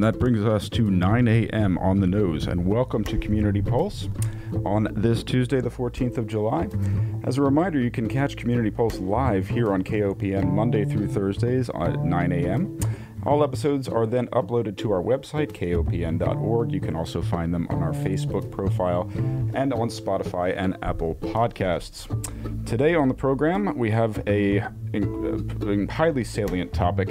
And that brings us to 9 a.m. on the nose. And welcome to Community Pulse on this Tuesday, the 14th of July. As a reminder, you can catch Community Pulse live here on KOPN Monday through Thursdays at 9 a.m. All episodes are then uploaded to our website, kopn.org. You can also find them on our Facebook profile and on Spotify and Apple Podcasts. Today on the program, we have a, a highly salient topic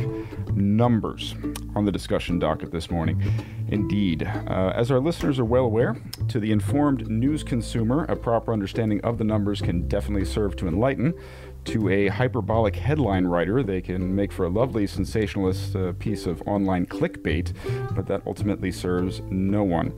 numbers on the discussion docket this morning. Indeed, uh, as our listeners are well aware, to the informed news consumer, a proper understanding of the numbers can definitely serve to enlighten to a hyperbolic headline writer, they can make for a lovely sensationalist uh, piece of online clickbait, but that ultimately serves no one.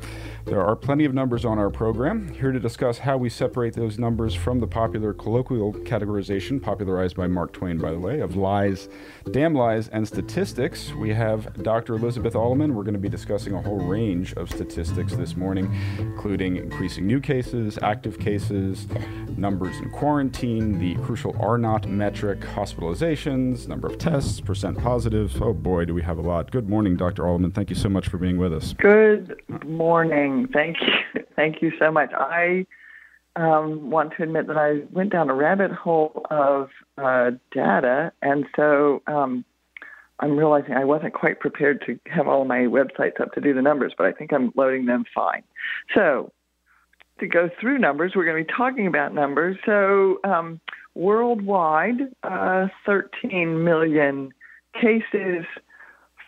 There are plenty of numbers on our program. Here to discuss how we separate those numbers from the popular colloquial categorization, popularized by Mark Twain, by the way, of lies, damn lies, and statistics, we have Dr. Elizabeth Alleman. We're going to be discussing a whole range of statistics this morning, including increasing new cases, active cases, numbers in quarantine, the crucial R naught metric, hospitalizations, number of tests, percent positive. Oh boy, do we have a lot. Good morning, Dr. Alleman. Thank you so much for being with us. Good morning. Thank you. Thank you so much. I um, want to admit that I went down a rabbit hole of uh, data, and so um, I'm realizing I wasn't quite prepared to have all my websites up to do the numbers, but I think I'm loading them fine. So, to go through numbers, we're going to be talking about numbers. So, um, worldwide, uh, 13 million cases,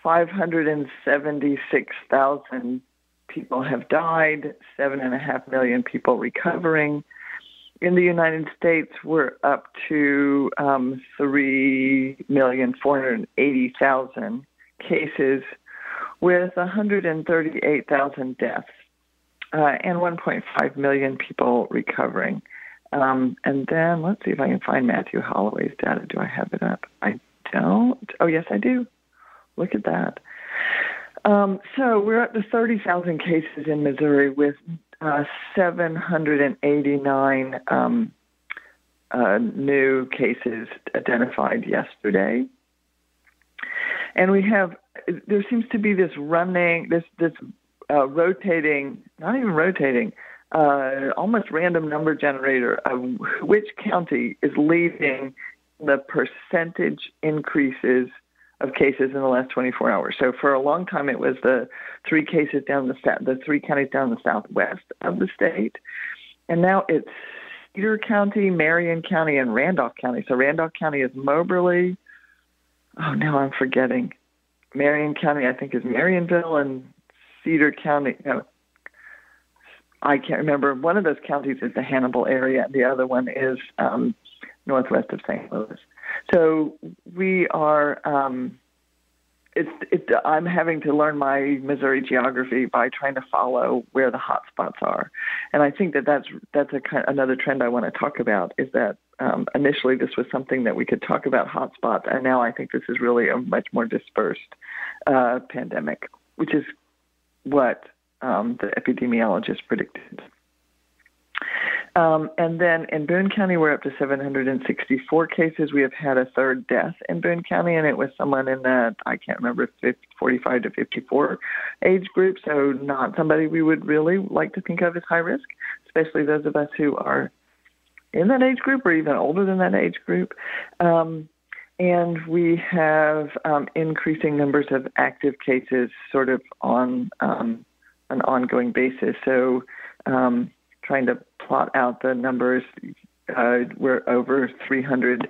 576,000 people have died, seven and a half million people recovering. In the United States, we're up to um, 3,480,000 cases with 138,000 deaths uh, and 1.5 million people recovering. Um, and then let's see if I can find Matthew Holloway's data. Do I have it up? I don't. Oh, yes, I do. Look at that. Um, so we're up to 30,000 cases in Missouri with uh, 789 um, uh, new cases identified yesterday. And we have, there seems to be this running, this, this uh, rotating, not even rotating, uh, almost random number generator of which county is leading the percentage increases of cases in the last 24 hours. So for a long time, it was the three cases down the the three counties down the southwest of the state, and now it's Cedar County, Marion County, and Randolph County. So Randolph County is Moberly. Oh, now I'm forgetting. Marion County, I think, is Marionville, and Cedar County. No, I can't remember. One of those counties is the Hannibal area, and the other one is um, northwest of St. Louis. So we are. Um, it, I'm having to learn my Missouri geography by trying to follow where the hot spots are, and I think that that's that's a kind, another trend I want to talk about. Is that um, initially this was something that we could talk about hot spots, and now I think this is really a much more dispersed uh, pandemic, which is what um, the epidemiologists predicted. Um, and then in Boone County, we're up to 764 cases. We have had a third death in Boone County, and it was someone in that, I can't remember, 50, 45 to 54 age group. So, not somebody we would really like to think of as high risk, especially those of us who are in that age group or even older than that age group. Um, and we have um, increasing numbers of active cases sort of on um, an ongoing basis. So, um, trying to plot out the numbers. Uh, we're over 300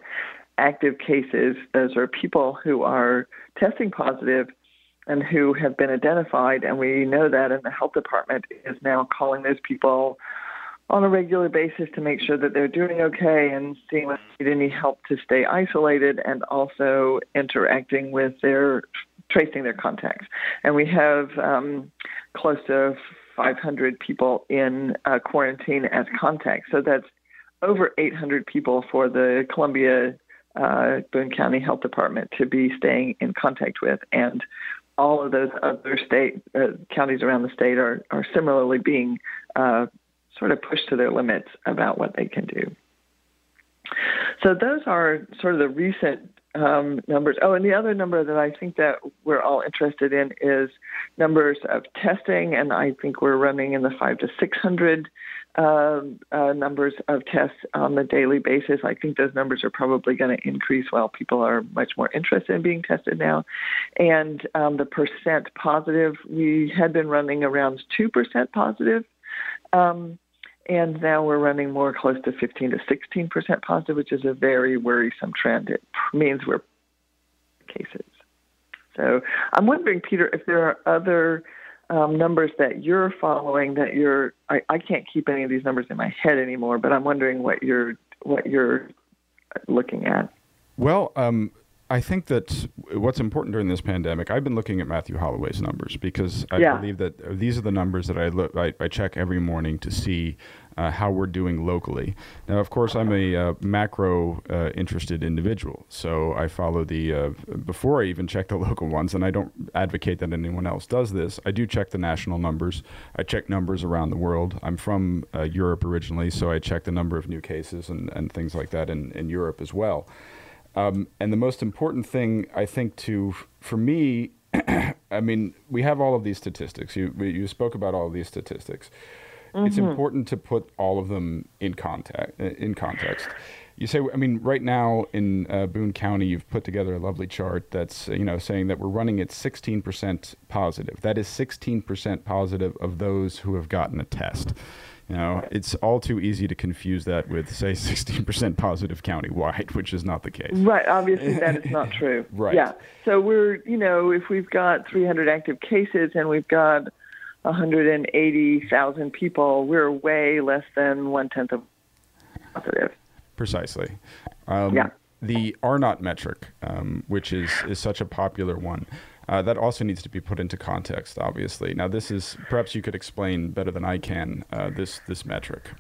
active cases. Those are people who are testing positive and who have been identified, and we know that, and the health department is now calling those people on a regular basis to make sure that they're doing okay and seeing if they need any help to stay isolated and also interacting with their tracing their contacts. And we have um, close to 500 people in uh, quarantine as contacts. So that's over 800 people for the Columbia uh, Boone County Health Department to be staying in contact with. And all of those other state uh, counties around the state are, are similarly being uh, sort of pushed to their limits about what they can do. So those are sort of the recent um, numbers. Oh, and the other number that I think that we're all interested in is numbers of testing, and I think we're running in the five to six hundred uh, uh, numbers of tests on a daily basis. I think those numbers are probably going to increase while people are much more interested in being tested now. And um, the percent positive, we had been running around two percent positive. Um, and now we're running more close to 15 to 16 percent positive, which is a very worrisome trend. It means we're cases. So I'm wondering, Peter, if there are other um, numbers that you're following that you're. I, I can't keep any of these numbers in my head anymore, but I'm wondering what you're what you're looking at. Well, um, I think that what's important during this pandemic, I've been looking at Matthew Holloway's numbers because I yeah. believe that these are the numbers that I look, I, I check every morning to see uh, how we're doing locally. Now, of course, I'm a uh, macro uh, interested individual, so I follow the uh, before I even check the local ones, and I don't advocate that anyone else does this. I do check the national numbers. I check numbers around the world. I'm from uh, Europe originally, so I check the number of new cases and, and things like that in, in Europe as well. Um, and the most important thing, I think, to for me, I mean, we have all of these statistics. You you spoke about all of these statistics. Mm-hmm. It's important to put all of them in context. In context, you say, I mean, right now in uh, Boone County, you've put together a lovely chart that's you know saying that we're running at 16% positive. That is 16% positive of those who have gotten a test. Know, it's all too easy to confuse that with, say, 16% positive countywide, which is not the case. Right. Obviously, that is not true. right. Yeah. So we're, you know, if we've got 300 active cases and we've got 180,000 people, we're way less than one tenth of positive. Precisely. Um, yeah. The R naught metric, um, which is, is such a popular one, uh, that also needs to be put into context, obviously. Now, this is perhaps you could explain better than I can uh, this this metric.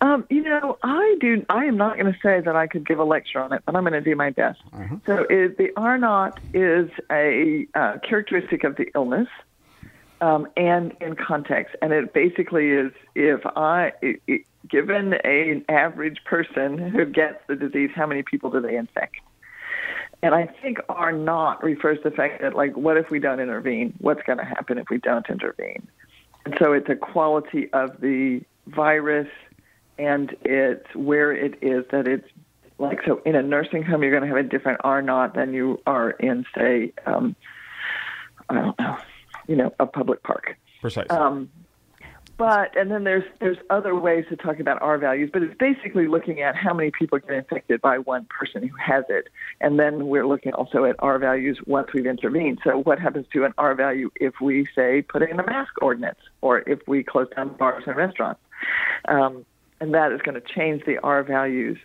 Um, you know, I do. I am not going to say that I could give a lecture on it, but I'm going to do my best. Uh-huh. So, it, the R naught is a uh, characteristic of the illness, um, and in context, and it basically is if I. It, it, given an average person who gets the disease, how many people do they infect? And I think R naught refers to the fact that, like, what if we don't intervene? What's going to happen if we don't intervene? And so it's a quality of the virus and it's where it is that it's like, so in a nursing home, you're going to have a different R naught than you are in, say, um, I don't know, you know, a public park. Precisely. Um, but and then there's there's other ways to talk about R values, but it's basically looking at how many people get infected by one person who has it, and then we're looking also at R values once we've intervened. So what happens to an R value if we say put in a mask ordinance, or if we close down bars and restaurants, um, and that is going to change the R values.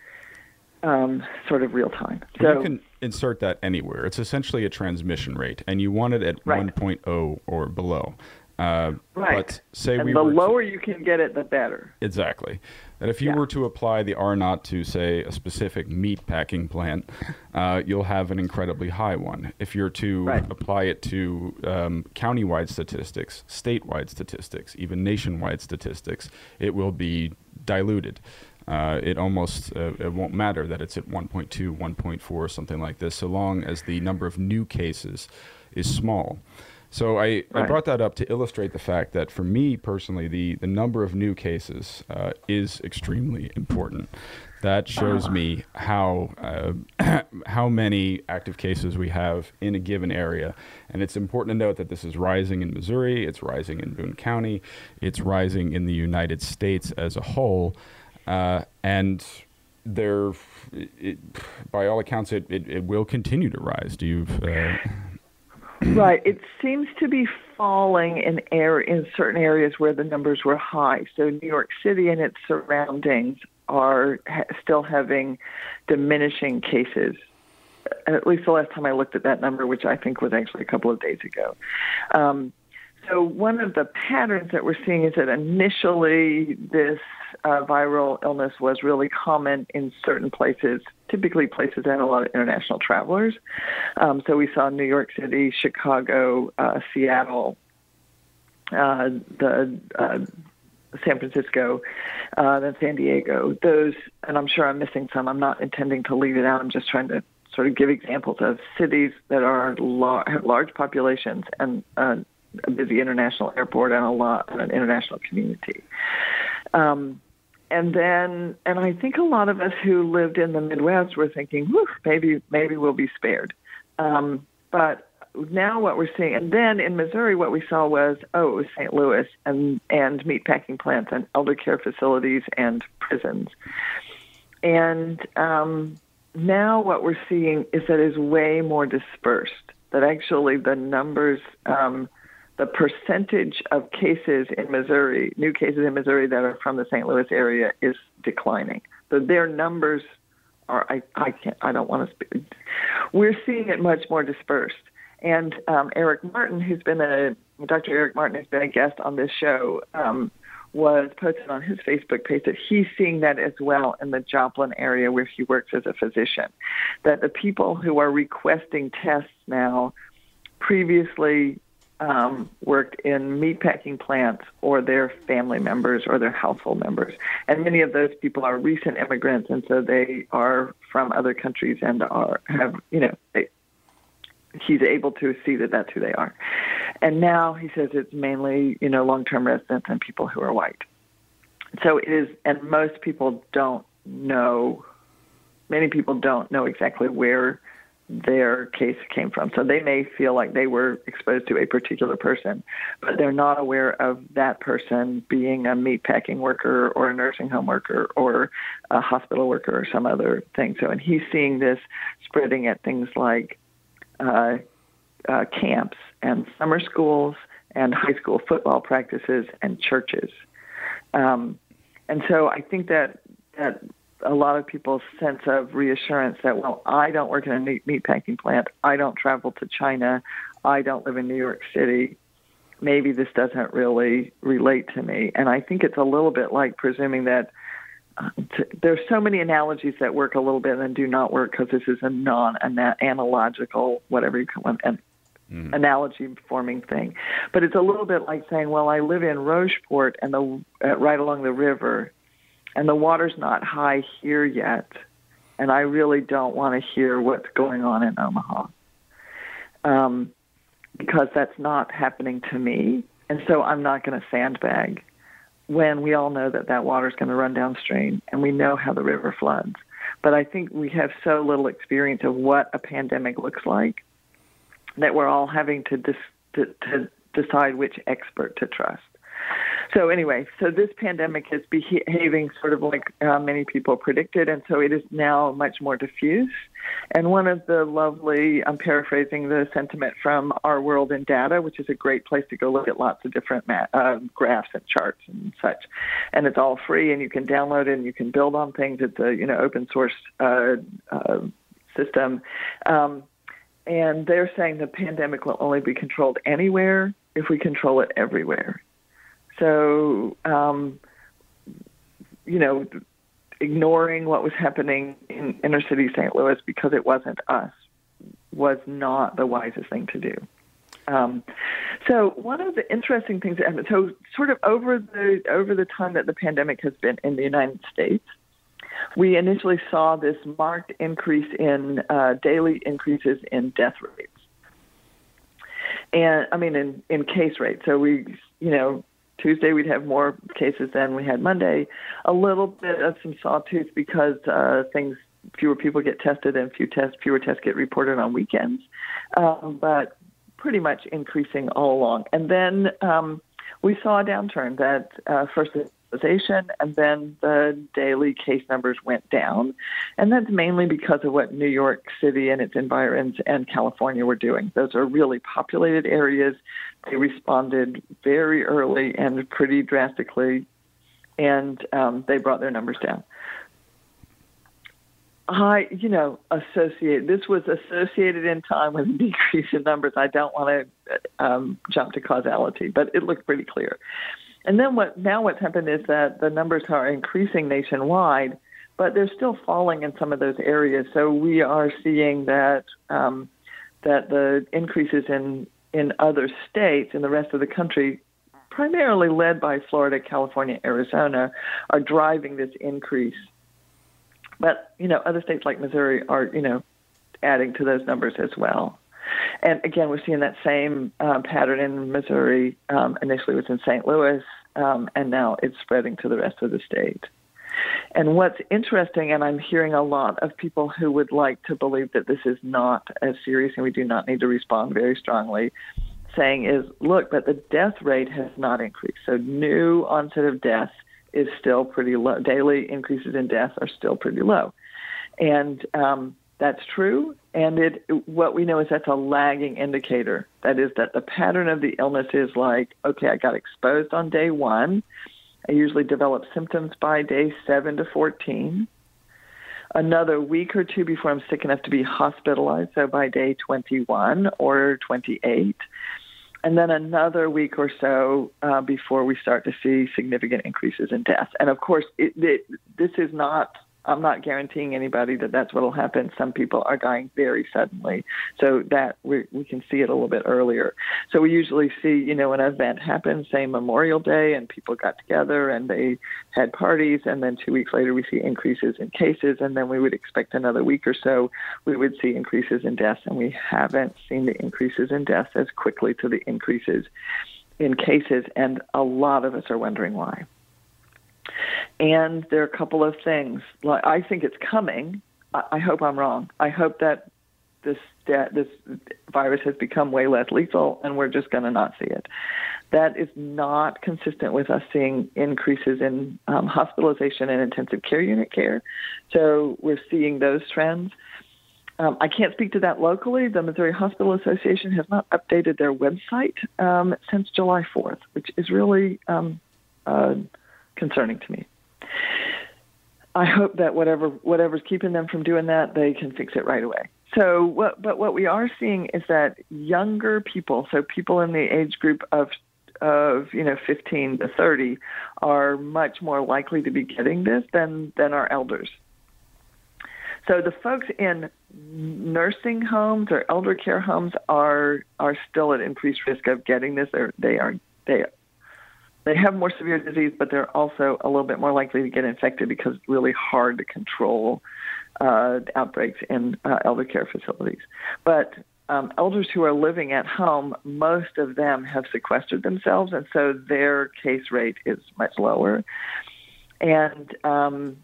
Um, sort of real time. So you can insert that anywhere. It's essentially a transmission rate, and you want it at right. 1.0 or below. Uh, right. But say and we the lower to, you can get it, the better. Exactly. That if you yeah. were to apply the R naught to say a specific meat packing plant, uh, you'll have an incredibly high one. If you're to right. apply it to um, countywide statistics, statewide statistics, even nationwide statistics, it will be diluted. Uh, it almost uh, it won't matter that it's at 1.2, 1.4, something like this, so long as the number of new cases is small. So I, right. I brought that up to illustrate the fact that for me personally, the, the number of new cases uh, is extremely important. That shows me how uh, how many active cases we have in a given area, and it's important to note that this is rising in Missouri, it's rising in Boone County, it's rising in the United States as a whole, uh, and there, it, by all accounts, it, it, it, will continue to rise. Do you? Right. It seems to be falling in air in certain areas where the numbers were high. So New York City and its surroundings are ha- still having diminishing cases. At least the last time I looked at that number, which I think was actually a couple of days ago. Um, so one of the patterns that we're seeing is that initially this uh, viral illness was really common in certain places, typically places that had a lot of international travelers. Um, so we saw New York City, Chicago, uh, Seattle, uh, the uh, San Francisco, uh, then San Diego. Those, and I'm sure I'm missing some. I'm not intending to leave it out. I'm just trying to sort of give examples of cities that are lar- have large populations and uh, a busy international airport and a lot of an international community. Um, and then, and I think a lot of us who lived in the Midwest were thinking, maybe maybe we'll be spared. Um, but now what we're seeing, and then in Missouri, what we saw was, oh, it was St. Louis and and meatpacking plants and elder care facilities and prisons. And um, now what we're seeing is that it's way more dispersed. That actually the numbers, um, the percentage of cases in Missouri, new cases in Missouri that are from the St. Louis area, is declining. So their numbers are. I I can't. I don't want to speak. We're seeing it much more dispersed. And um, Eric Martin, who's been a Dr. Eric Martin, has been a guest on this show. Um, was posted on his Facebook page that he's seeing that as well in the Joplin area where he works as a physician. That the people who are requesting tests now previously um, worked in meatpacking plants or their family members or their household members. And many of those people are recent immigrants, and so they are from other countries and are have you know they, he's able to see that that's who they are. And now he says it's mainly, you know, long-term residents and people who are white. So it is, and most people don't know, many people don't know exactly where their case came from. So they may feel like they were exposed to a particular person, but they're not aware of that person being a meatpacking worker or a nursing home worker or a hospital worker or some other thing. So, and he's seeing this spreading at things like uh, uh, camps and summer schools and high school football practices and churches. Um, and so I think that that a lot of people's sense of reassurance that well, I don't work in a meat, packing plant, I don't travel to China, I don't live in New York City. Maybe this doesn't really relate to me, and I think it's a little bit like presuming that there's so many analogies that work a little bit and do not work because this is a non-analogical, whatever you call it, an mm. analogy forming thing. But it's a little bit like saying, well, I live in Rocheport and the uh, right along the river, and the water's not high here yet, and I really don't want to hear what's going on in Omaha. Um, because that's not happening to me, and so I'm not going to sandbag when we all know that that water is going to run downstream and we know how the river floods. But I think we have so little experience of what a pandemic looks like that we're all having to, dis- to, to decide which expert to trust. So anyway, so this pandemic is behaving sort of like uh, many people predicted, and so it is now much more diffuse. And one of the lovely, I'm paraphrasing the sentiment from Our World in Data, which is a great place to go look at lots of different ma- uh, graphs and charts and such. And it's all free, and you can download it and you can build on things. It's a you know open source uh, uh, system. Um, and they're saying the pandemic will only be controlled anywhere if we control it everywhere. So, um, you know, ignoring what was happening in inner city St. Louis because it wasn't us was not the wisest thing to do. Um, so one of the interesting things that happened, so sort of over the over the time that the pandemic has been in the United States, we initially saw this marked increase in uh, daily increases in death rates, and I mean in in case rates. So we, you know, Tuesday we'd have more cases than we had Monday. A little bit of some sawtooth because uh, things fewer people get tested and few tests fewer tests get reported on weekends, um, but pretty much increasing all along. And then um, we saw a downturn that uh, first and then the daily case numbers went down. And that's mainly because of what New York City and its environs and California were doing. Those are really populated areas. They responded very early and pretty drastically, and um, they brought their numbers down. I, you know, associate this was associated in time with a decrease in numbers. I don't want to um, jump to causality, but it looked pretty clear. And then what now what's happened is that the numbers are increasing nationwide, but they're still falling in some of those areas. So we are seeing that um, that the increases in in other states in the rest of the country, primarily led by Florida, California, Arizona, are driving this increase. But you know, other states like Missouri are you know adding to those numbers as well. And again, we're seeing that same uh, pattern in Missouri. Um, initially, it was in St. Louis, um, and now it's spreading to the rest of the state. And what's interesting, and I'm hearing a lot of people who would like to believe that this is not as serious and we do not need to respond very strongly, saying is, look, but the death rate has not increased. So new onset of death is still pretty low. Daily increases in death are still pretty low. And um, that's true. And it, what we know is that's a lagging indicator. That is that the pattern of the illness is like, okay, I got exposed on day one. I usually develop symptoms by day seven to 14. Another week or two before I'm sick enough to be hospitalized, so by day 21 or 28 and then another week or so uh, before we start to see significant increases in death. And of course, it, it, this is not I'm not guaranteeing anybody that that's what will happen. Some people are dying very suddenly, so that we we can see it a little bit earlier. So we usually see, you know, an event happen, say Memorial Day, and people got together and they had parties, and then two weeks later we see increases in cases, and then we would expect another week or so we would see increases in deaths, and we haven't seen the increases in deaths as quickly to the increases in cases, and a lot of us are wondering why. And there are a couple of things. Like I think it's coming. I, hope I'm wrong. I hope that this this virus has become way less lethal, and we're just going to not see it. That is not consistent with us seeing increases in um, hospitalization and intensive care unit care. So we're seeing those trends. Um, I can't speak to that locally. The Missouri Hospital Association has not updated their website um, since July 4th, which is really um, uh, concerning to me. I hope that whatever whatever's keeping them from doing that, they can fix it right away. So, what, but what we are seeing is that younger people, so people in the age group of of you know 15 to 30, are much more likely to be getting this than than our elders. So the folks in nursing homes or elder care homes are are still at increased risk of getting this. Or they are they they have more severe disease, but they're also a little bit more likely to get infected because it's really hard to control uh, outbreaks in uh, elder care facilities. But um, elders who are living at home, most of them have sequestered themselves, and so their case rate is much lower. And um,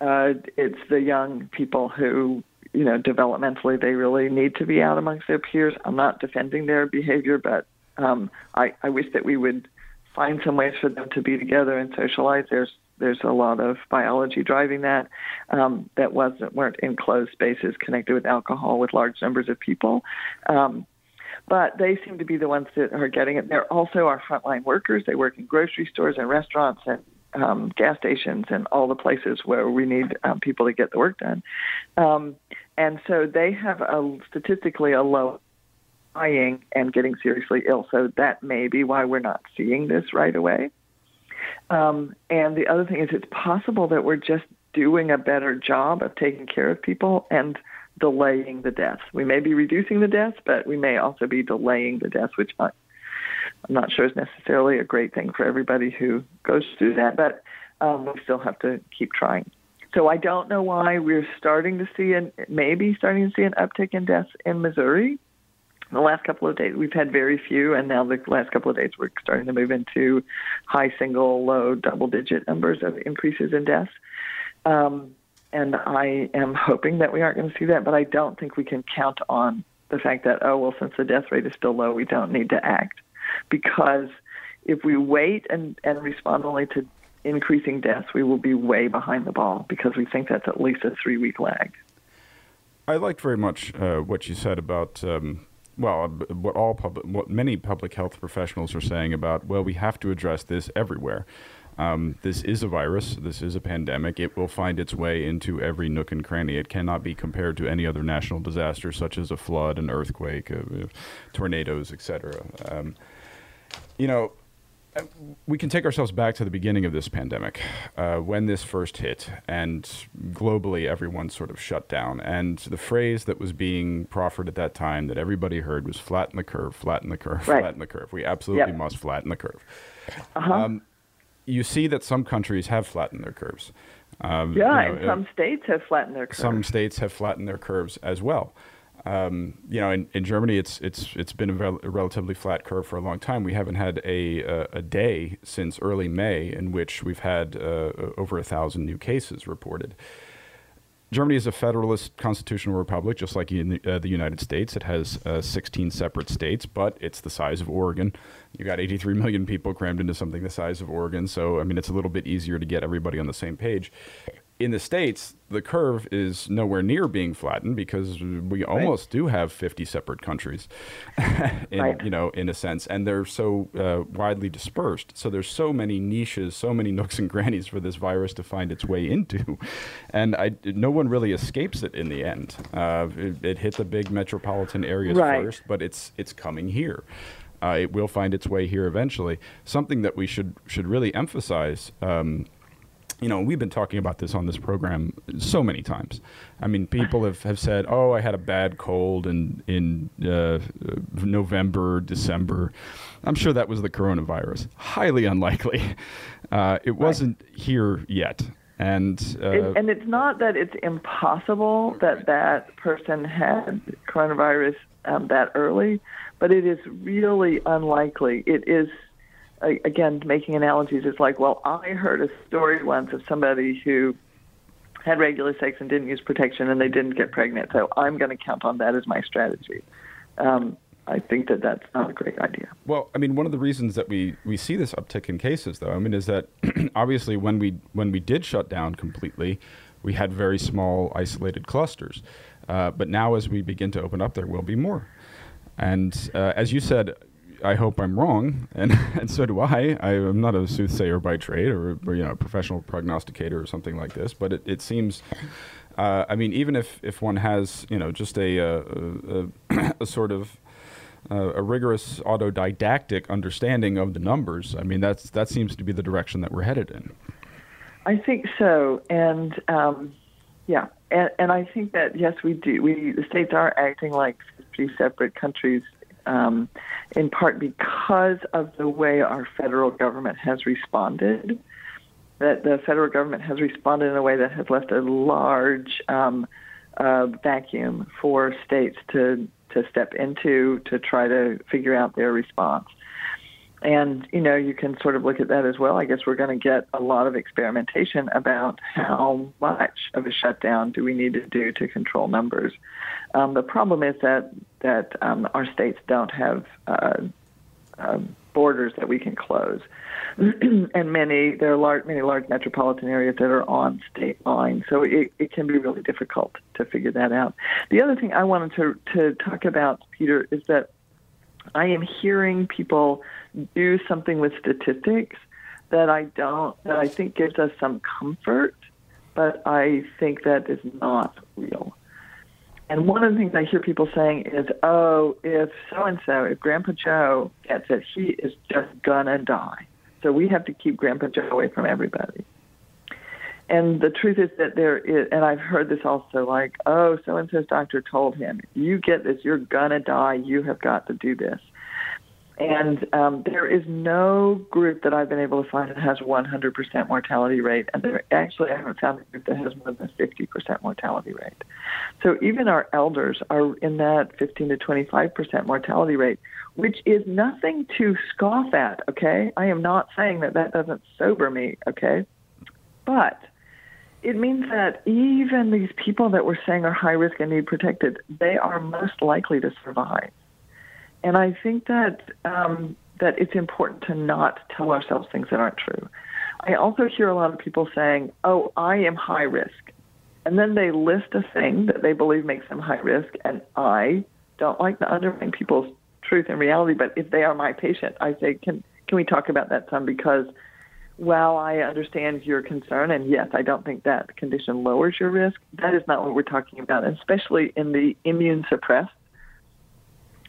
uh, it's the young people who, you know, developmentally they really need to be out amongst their peers. I'm not defending their behavior, but um, I, I wish that we would find some ways for them to be together and socialize. There's there's a lot of biology driving that um, that wasn't weren't in closed spaces connected with alcohol with large numbers of people. Um, but they seem to be the ones that are getting it. They're also our frontline workers. They work in grocery stores and restaurants and um, gas stations and all the places where we need um, people to get the work done. Um, and so they have a statistically a low dying and getting seriously ill. So that may be why we're not seeing this right away. Um, and the other thing is, it's possible that we're just doing a better job of taking care of people and delaying the deaths. We may be reducing the deaths, but we may also be delaying the deaths, which I, I'm not sure is necessarily a great thing for everybody who goes through that, but um, we still have to keep trying. So I don't know why we're starting to see an maybe starting to see an uptick in deaths in Missouri the last couple of days we've had very few and now the last couple of days we're starting to move into high single low double digit numbers of increases in deaths. Um, and i am hoping that we aren't going to see that but i don't think we can count on the fact that oh well since the death rate is still low we don't need to act. Because if we wait and, and respond only to increasing deaths we will be way behind the ball because we think that's at least a three week lag. I liked very much uh, what you said about um, well, what all public, what many public health professionals are saying about, well, we have to address this everywhere. Um, this is a virus. This is a pandemic. It will find its way into every nook and cranny. It cannot be compared to any other national disaster, such as a flood, an earthquake, uh, tornadoes, etc. Um, you know, we can take ourselves back to the beginning of this pandemic, uh, when this first hit, and globally everyone sort of shut down. And the phrase that was being proffered at that time that everybody heard was flatten the curve, flatten the curve, right. flatten the curve. We absolutely yep. must flatten the curve. Uh-huh. Um, you see that some countries have flattened their curves. Um, yeah, you know, and some uh, states have flattened their curves. Some states have flattened their curves as well. Um, you know, in, in Germany, it's it's it's been a, rel- a, relatively flat curve for a long time. We haven't had a a, a day since early May in which we've had uh, over a thousand new cases reported. Germany is a federalist constitutional republic, just like in the, uh, the United States. It has uh, 16 separate states, but it's the size of Oregon. You got 83 million people crammed into something the size of Oregon, so I mean, it's a little bit easier to get everybody on the same page in the states, the curve is nowhere near being flattened because we almost do have 50 separate countries, in, right. you know, in a sense, and they're so uh, widely dispersed. So there's so many niches, so many nooks and crannies for this virus to find its way into, and I, no one really escapes it in the end. Uh, it, it, hit the big metropolitan areas right. first, but it's it's coming here. Uh, it will find its way here eventually. Something that we should should really emphasize. Um, you know, we've been talking about this on this program so many times. I mean, people have, have said, "Oh, I had a bad cold in in uh, November, December." I'm sure that was the coronavirus. Highly unlikely. Uh, it wasn't right. here yet, and uh, it, and it's not that it's impossible that that person had coronavirus um, that early, but it is really unlikely. It is again, making analogies, it's like, well, I heard a story once of somebody who had regular sex and didn't use protection and they didn't get pregnant. So I'm going to count on that as my strategy. Um, I think that that's not a great idea. Well, I mean, one of the reasons that we, we see this uptick in cases, though, I mean, is that obviously when we when we did shut down completely, we had very small isolated clusters. Uh, but now, as we begin to open up, there will be more. And uh, as you said, I hope I'm wrong, and, and so do I. I am not a soothsayer by trade or, or you know a professional prognosticator or something like this, but it, it seems. Uh, I mean, even if, if one has you know just a a, a, a sort of uh, a rigorous autodidactic understanding of the numbers, I mean that's that seems to be the direction that we're headed in. I think so, and um, yeah, and, and I think that yes, we do. We the states are acting like three separate countries um, in part because of the way our federal government has responded. That the federal government has responded in a way that has left a large um, uh, vacuum for states to to step into to try to figure out their response. And you know, you can sort of look at that as well. I guess we're going to get a lot of experimentation about how much of a shutdown do we need to do to control numbers. Um, the problem is that that um, our states don't have uh, uh, borders that we can close, and many there are large, many large metropolitan areas that are on state lines, so it, it can be really difficult to figure that out. The other thing I wanted to to talk about, Peter, is that I am hearing people do something with statistics that I don't that I think gives us some comfort, but I think that is not real. And one of the things I hear people saying is, oh, if so and so, if Grandpa Joe gets it, he is just gonna die. So we have to keep Grandpa Joe away from everybody. And the truth is that there is, and I've heard this also like, oh, so and so's doctor told him, you get this, you're gonna die, you have got to do this. And um, there is no group that I've been able to find that has 100% mortality rate. And there actually, I haven't found a group that has more than 50% mortality rate. So even our elders are in that 15 to 25% mortality rate, which is nothing to scoff at, okay? I am not saying that that doesn't sober me, okay? But it means that even these people that we're saying are high risk and need protected, they are most likely to survive. And I think that um, that it's important to not tell ourselves things that aren't true. I also hear a lot of people saying, "Oh, I am high risk," and then they list a thing that they believe makes them high risk. And I don't like to undermine people's truth and reality, but if they are my patient, I say, "Can can we talk about that some?" Because while I understand your concern, and yes, I don't think that condition lowers your risk, that is not what we're talking about, especially in the immune suppressed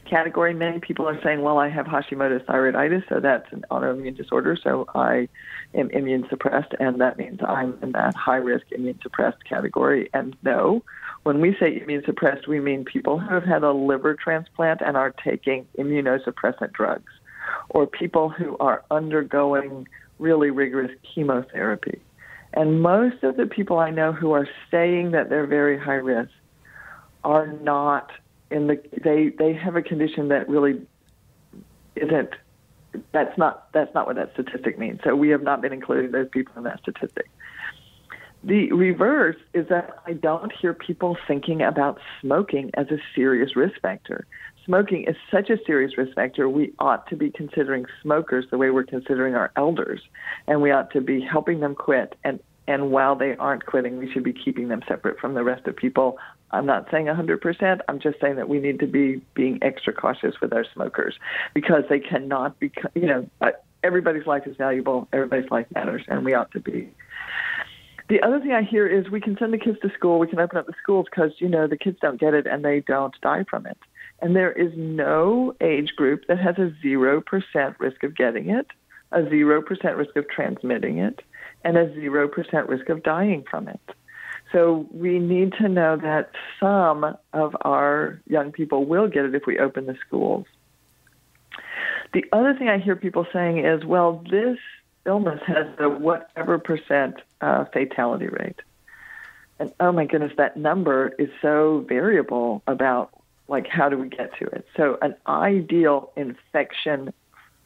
category. Many people are saying, well, I have Hashimoto's thyroiditis, so that's an autoimmune disorder, so I am immune suppressed, and that means I'm in that high risk immune suppressed category. And no, when we say immune suppressed, we mean people who have had a liver transplant and are taking immunosuppressant drugs, or people who are undergoing really rigorous chemotherapy. And most of the people I know who are saying that they're very high risk are not in the they they have a condition that really isn't that's not that's not what that statistic means. So we have not been including those people in that statistic. The reverse is that I don't hear people thinking about smoking as a serious risk factor. Smoking is such a serious risk factor, we ought to be considering smokers the way we're considering our elders, and we ought to be helping them quit. And, and while they aren't quitting, we should be keeping them separate from the rest of people. I'm not saying 100%. I'm just saying that we need to be being extra cautious with our smokers because they cannot be, you know, everybody's life is valuable, everybody's life matters, and we ought to be the other thing I hear is we can send the kids to school, we can open up the schools because, you know, the kids don't get it and they don't die from it. And there is no age group that has a 0% risk of getting it, a 0% risk of transmitting it, and a 0% risk of dying from it. So we need to know that some of our young people will get it if we open the schools. The other thing I hear people saying is, well, this illness has a whatever percent uh, fatality rate. And oh my goodness, that number is so variable about like how do we get to it? So an ideal infection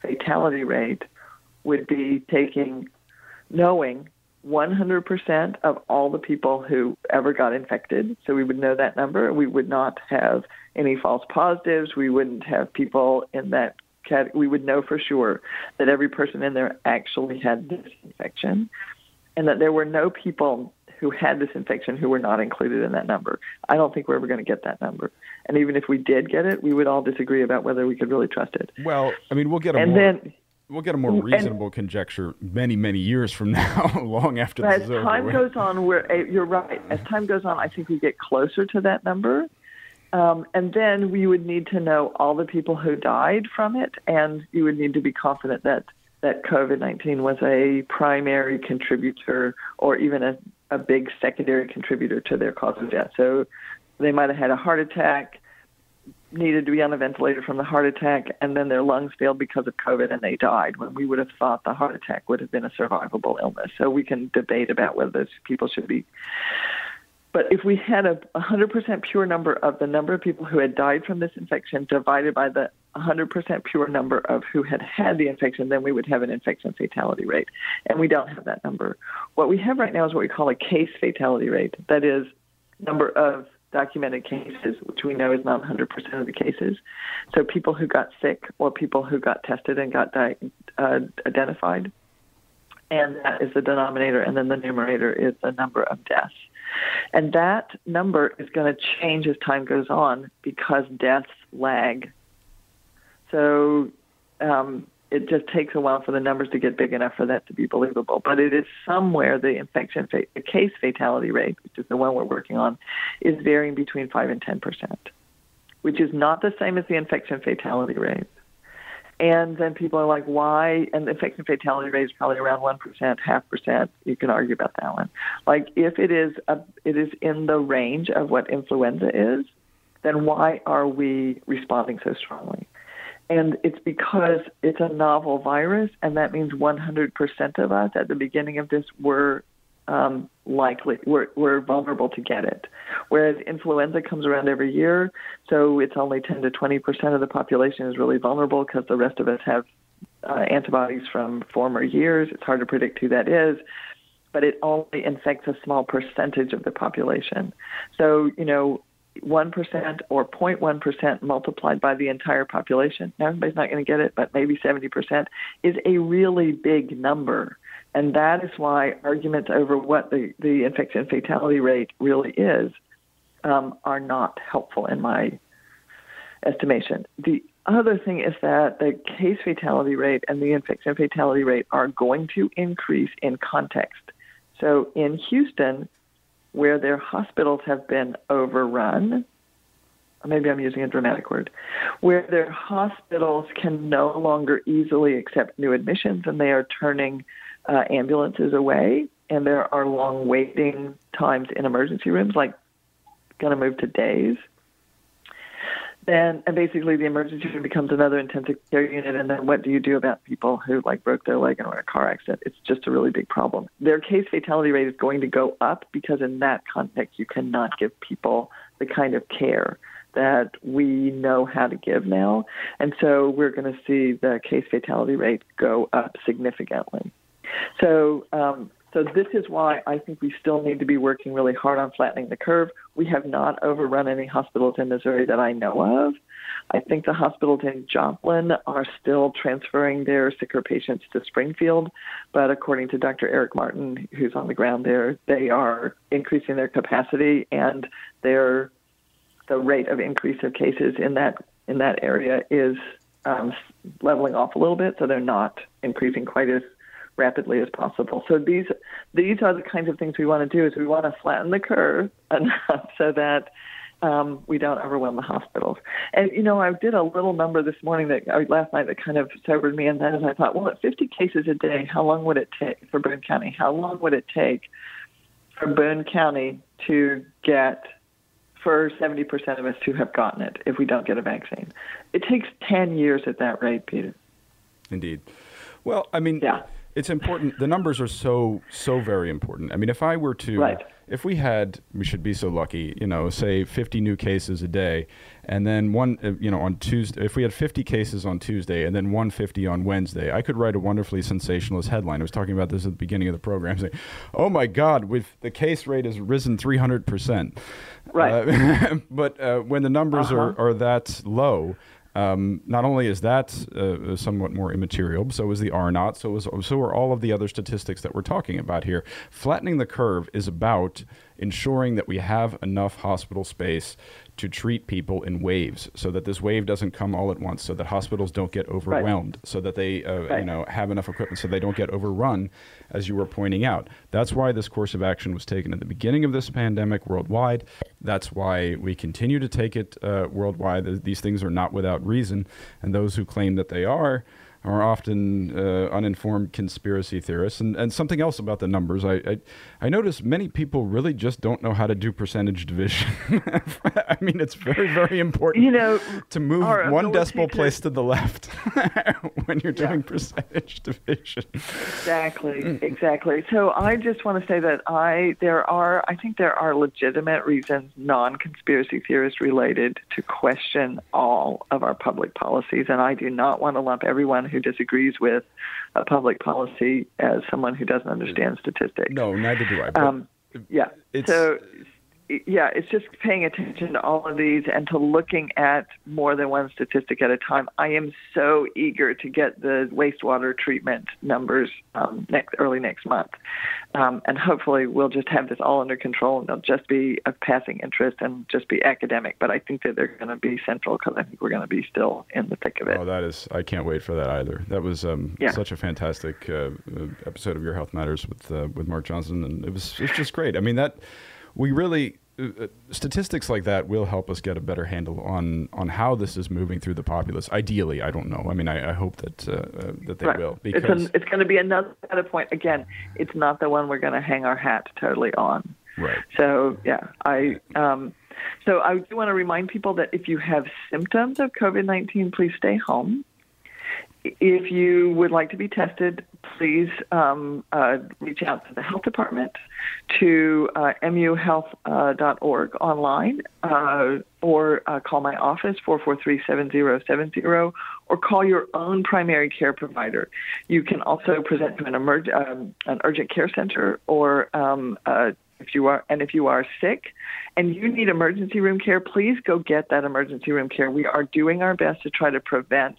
fatality rate would be taking knowing 100% of all the people who ever got infected. So we would know that number. We would not have any false positives. We wouldn't have people in that category. We would know for sure that every person in there actually had this infection and that there were no people who had this infection who were not included in that number. I don't think we're ever going to get that number. And even if we did get it, we would all disagree about whether we could really trust it. Well, I mean, we'll get a and more, then, we'll get a more reasonable and, conjecture many, many years from now, long after this as is time goes on, we're, eh, you're right. As time goes on, I think we get closer to that number. Um, and then we would need to know all the people who died from it, and you would need to be confident that that COVID 19 was a primary contributor or even a, a big secondary contributor to their cause of death. So they might have had a heart attack, needed to be on a ventilator from the heart attack, and then their lungs failed because of COVID and they died when we would have thought the heart attack would have been a survivable illness. So we can debate about whether those people should be but if we had a 100% pure number of the number of people who had died from this infection divided by the 100% pure number of who had had the infection, then we would have an infection fatality rate. And we don't have that number. What we have right now is what we call a case fatality rate. That is, number of documented cases, which we know is not 100% of the cases. So people who got sick or people who got tested and got di- uh, identified. And that is the denominator, and then the numerator is the number of deaths. And that number is going to change as time goes on because deaths lag. So um, it just takes a while for the numbers to get big enough for that to be believable. But it is somewhere the infection, fa- the case fatality rate, which is the one we're working on, is varying between 5 and 10 percent, which is not the same as the infection fatality rate. And then people are like, why? And the infection fatality rate is probably around one percent, half percent. You can argue about that one. Like if it is a, it is in the range of what influenza is, then why are we responding so strongly? And it's because it's a novel virus, and that means 100% of us at the beginning of this were um, likely we're, we're vulnerable to get it. Whereas influenza comes around every year, so it's only 10 to 20 percent of the population is really vulnerable because the rest of us have uh, antibodies from former years. It's hard to predict who that is, but it only infects a small percentage of the population. So you know. 1% or 0.1% multiplied by the entire population. Now, everybody's not going to get it, but maybe 70% is a really big number. And that is why arguments over what the, the infection fatality rate really is um, are not helpful in my estimation. The other thing is that the case fatality rate and the infection fatality rate are going to increase in context. So in Houston, where their hospitals have been overrun, maybe I'm using a dramatic word, where their hospitals can no longer easily accept new admissions and they are turning uh, ambulances away, and there are long waiting times in emergency rooms, like going to move to days. Then and basically the emergency room becomes another intensive care unit. And then what do you do about people who like broke their leg and in a car accident? It's just a really big problem. Their case fatality rate is going to go up because in that context you cannot give people the kind of care that we know how to give now. And so we're going to see the case fatality rate go up significantly. So um, so this is why I think we still need to be working really hard on flattening the curve. We have not overrun any hospitals in Missouri that I know of. I think the hospitals in Joplin are still transferring their sicker patients to Springfield, but according to Dr. Eric Martin, who's on the ground there, they are increasing their capacity and their the rate of increase of cases in that in that area is um, leveling off a little bit, so they're not increasing quite as rapidly as possible. So these these are the kinds of things we want to do. Is we want to flatten the curve enough so that um, we don't overwhelm the hospitals. And you know, I did a little number this morning that or last night that kind of sobered me, and that is I thought, well, at 50 cases a day, how long would it take for Boone County? How long would it take for Boone County to get for 70% of us to have gotten it if we don't get a vaccine? It takes 10 years at that rate, Peter. Indeed. Well, I mean, yeah it's important. The numbers are so so very important. I mean, if I were to, right. if we had, we should be so lucky, you know, say 50 new cases a day, and then one, uh, you know, on Tuesday, if we had 50 cases on Tuesday and then 150 on Wednesday, I could write a wonderfully sensationalist headline. I was talking about this at the beginning of the program, saying, "Oh my God, with the case rate has risen 300 percent." Right. Uh, but uh, when the numbers uh-huh. are are that low. Um, not only is that uh, somewhat more immaterial, so is the R naught, so so are all of the other statistics that we're talking about here. Flattening the curve is about ensuring that we have enough hospital space to treat people in waves so that this wave doesn't come all at once so that hospitals don't get overwhelmed right. so that they uh, right. you know have enough equipment so they don't get overrun as you were pointing out that's why this course of action was taken at the beginning of this pandemic worldwide that's why we continue to take it uh, worldwide these things are not without reason and those who claim that they are are often uh, uninformed conspiracy theorists. And, and something else about the numbers, I, I, I notice many people really just don't know how to do percentage division. I mean, it's very, very important you know, to move one decimal place to the left when you're doing yeah. percentage division. Exactly, exactly. So I just want to say that I there are I think there are legitimate reasons, non-conspiracy theorist related, to question all of our public policies, and I do not want to lump everyone who disagrees with a public policy as someone who doesn't understand statistics. No, neither do I. Um, yeah. so yeah, it's just paying attention to all of these and to looking at more than one statistic at a time. I am so eager to get the wastewater treatment numbers um, next early next month, um, and hopefully we'll just have this all under control and they'll just be of passing interest and just be academic. But I think that they're going to be central because I think we're going to be still in the thick of it. Oh, that is! I can't wait for that either. That was um, yeah. such a fantastic uh, episode of Your Health Matters with uh, with Mark Johnson, and it was it's just great. I mean that we really uh, uh, statistics like that will help us get a better handle on on how this is moving through the populace. Ideally, I don't know. I mean, I, I hope that uh, uh, that they right. will. Because it's, an, it's going to be another data point. Again, it's not the one we're going to hang our hat totally on. Right. So yeah, I. Um, so I do want to remind people that if you have symptoms of COVID nineteen, please stay home. If you would like to be tested, please um, uh, reach out to the health department, to uh, muhealth.org uh, online, uh, or uh, call my office, 443-7070, or call your own primary care provider. You can also present to an, emerg- um, an urgent care center or um, uh, if you are and if you are sick and you need emergency room care please go get that emergency room care we are doing our best to try to prevent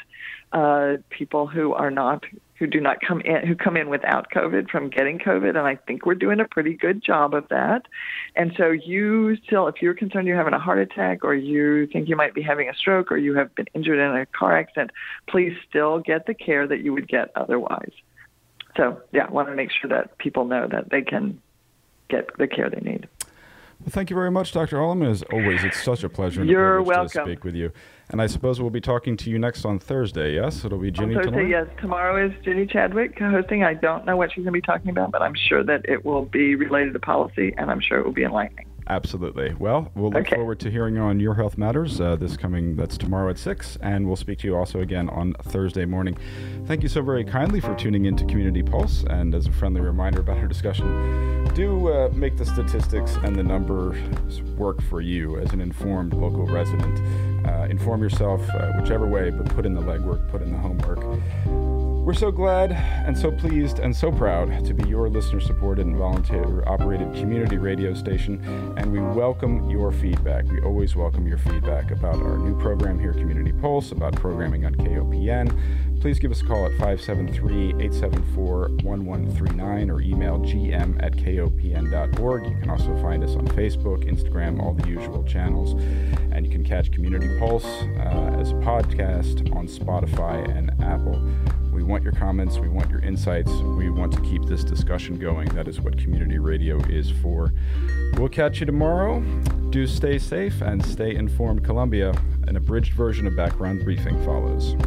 uh, people who are not who do not come in who come in without COVID from getting COVID, and I think we're doing a pretty good job of that. And so you still, if you're concerned you're having a heart attack, or you think you might be having a stroke, or you have been injured in a car accident, please still get the care that you would get otherwise. So yeah, I want to make sure that people know that they can get the care they need. Well, thank you very much, Dr. Ullem. As always, it's such a pleasure and You're a welcome. to speak with you. And I suppose we'll be talking to you next on Thursday, yes? It'll be Ginny on Thursday, tomorrow? yes. Tomorrow is Ginny Chadwick hosting. I don't know what she's going to be talking about, but I'm sure that it will be related to policy, and I'm sure it will be enlightening. Absolutely. Well, we'll look Okay. forward to hearing on Your Health Matters uh, this coming, that's tomorrow at 6, and we'll speak to you also again on Thursday morning. Thank you so very kindly for tuning into Community Pulse, and as a friendly reminder about our discussion, do uh, make the statistics and the numbers work for you as an informed local resident. Uh, inform yourself uh, whichever way, but put in the legwork, put in the homework. We're so glad and so pleased and so proud to be your listener supported and volunteer operated community radio station, and we welcome your feedback. We always welcome your feedback about our new program here, Community Pulse, about programming on KOPN. Please give us a call at 573 874 1139 or email gm at kopn.org. You can also find us on Facebook, Instagram, all the usual channels. And you can catch Community Pulse uh, as a podcast on Spotify and Apple. We want your comments, we want your insights, we want to keep this discussion going. That is what community radio is for. We'll catch you tomorrow. Do stay safe and stay informed, Columbia. An abridged version of background briefing follows.